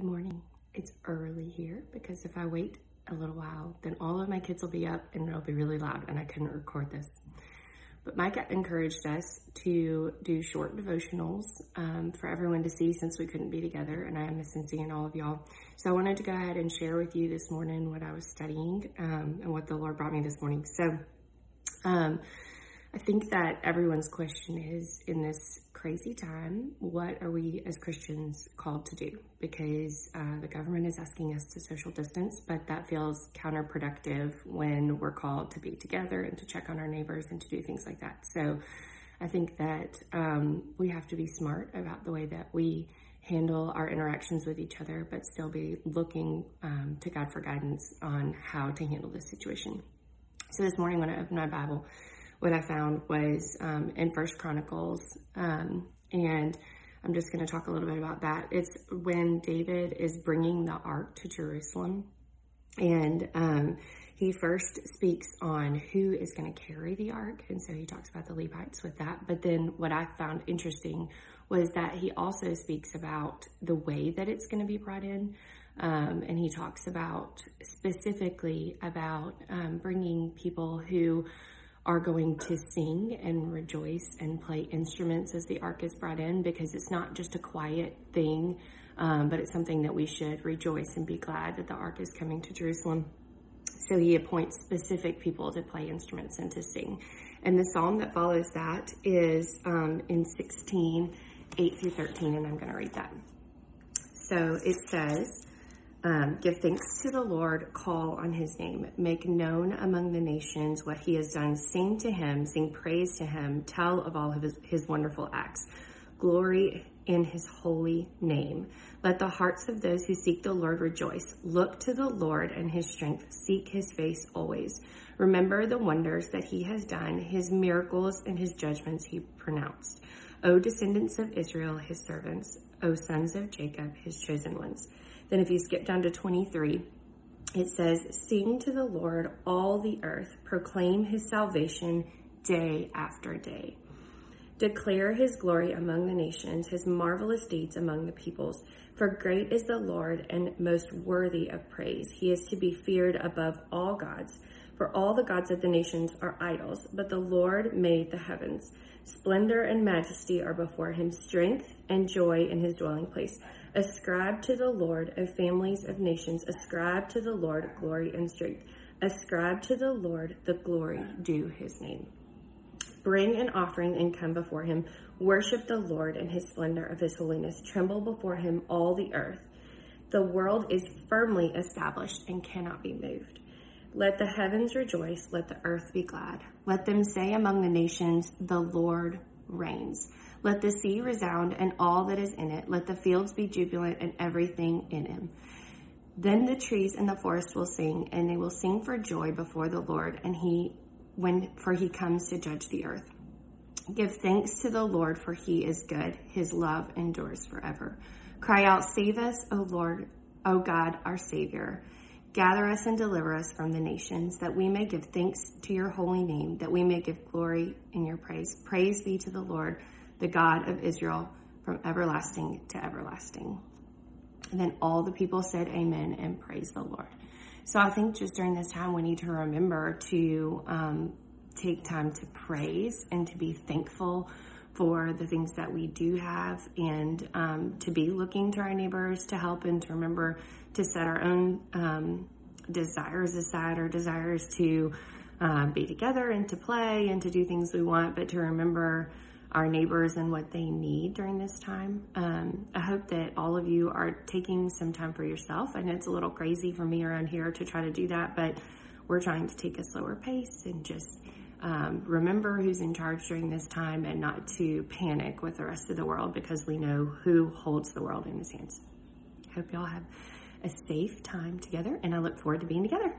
Good morning. It's early here because if I wait a little while, then all of my kids will be up and it'll be really loud and I couldn't record this. But Micah encouraged us to do short devotionals um, for everyone to see since we couldn't be together, and I am missing seeing all of y'all. So I wanted to go ahead and share with you this morning what I was studying um, and what the Lord brought me this morning. So um, I think that everyone's question is in this crazy time, what are we as Christians called to do? Because uh, the government is asking us to social distance, but that feels counterproductive when we're called to be together and to check on our neighbors and to do things like that. So I think that um, we have to be smart about the way that we handle our interactions with each other, but still be looking um, to God for guidance on how to handle this situation. So this morning when I opened my Bible, what I found was um, in First Chronicles, um, and I'm just going to talk a little bit about that. It's when David is bringing the ark to Jerusalem, and um, he first speaks on who is going to carry the ark, and so he talks about the Levites with that. But then what I found interesting was that he also speaks about the way that it's going to be brought in. Um, and he talks about specifically about um, bringing people who are going to sing and rejoice and play instruments as the ark is brought in because it's not just a quiet thing, um, but it's something that we should rejoice and be glad that the ark is coming to Jerusalem. So he appoints specific people to play instruments and to sing. And the psalm that follows that is um, in 16, 8 through 13, and I'm going to read that. So it says, um, give thanks to the Lord, call on his name, make known among the nations what he has done, sing to him, sing praise to him, tell of all of his, his wonderful acts. Glory in his holy name. Let the hearts of those who seek the Lord rejoice. Look to the Lord and his strength. Seek his face always. Remember the wonders that he has done, his miracles and his judgments he pronounced. O descendants of Israel, his servants, O sons of Jacob, his chosen ones. Then if you skip down to 23, it says, Sing to the Lord, all the earth, proclaim his salvation day after day. Declare his glory among the nations, his marvelous deeds among the peoples. For great is the Lord and most worthy of praise. He is to be feared above all gods. For all the gods of the nations are idols, but the Lord made the heavens. Splendor and majesty are before him, strength and joy in his dwelling place. Ascribe to the Lord, O families of nations, ascribe to the Lord glory and strength. Ascribe to the Lord the glory due his name. Bring an offering and come before him. Worship the Lord in his splendor of his holiness. Tremble before him, all the earth. The world is firmly established and cannot be moved. Let the heavens rejoice, let the earth be glad. Let them say among the nations, The Lord reigns. Let the sea resound and all that is in it. Let the fields be jubilant and everything in him. Then the trees and the forest will sing, and they will sing for joy before the Lord, and he when for he comes to judge the earth. Give thanks to the Lord, for he is good. His love endures forever. Cry out, Save us, O Lord, O God, our Savior. Gather us and deliver us from the nations, that we may give thanks to your holy name, that we may give glory in your praise. Praise be to the Lord the God of Israel, from everlasting to everlasting. And then all the people said amen and praise the Lord. So I think just during this time, we need to remember to um, take time to praise and to be thankful for the things that we do have and um, to be looking to our neighbors to help and to remember to set our own um, desires aside our desires to um, be together and to play and to do things we want, but to remember our neighbors and what they need during this time. Um, I hope that all of you are taking some time for yourself. I know it's a little crazy for me around here to try to do that, but we're trying to take a slower pace and just um, remember who's in charge during this time and not to panic with the rest of the world because we know who holds the world in his hands. Hope y'all have a safe time together, and I look forward to being together.